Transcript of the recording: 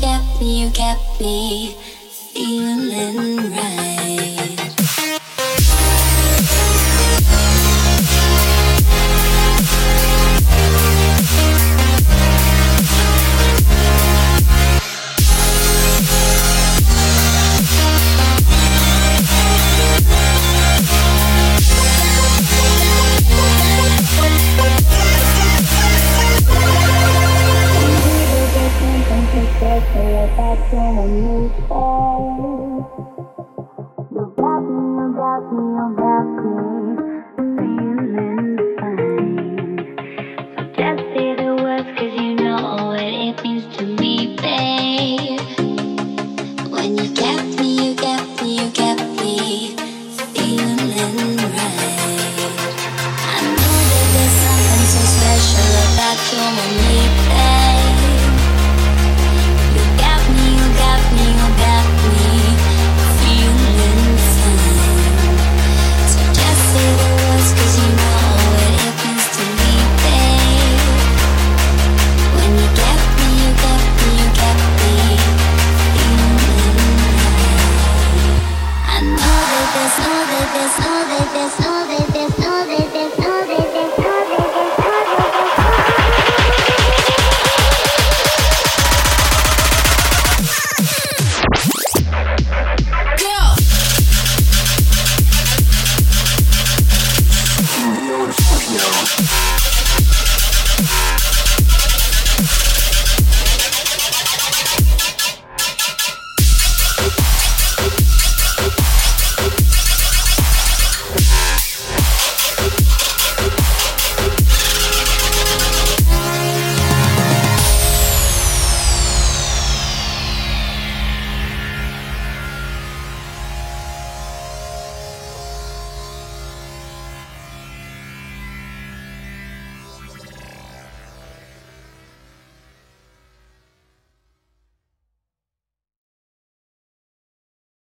get me, you get me feeling right. There's Yeah.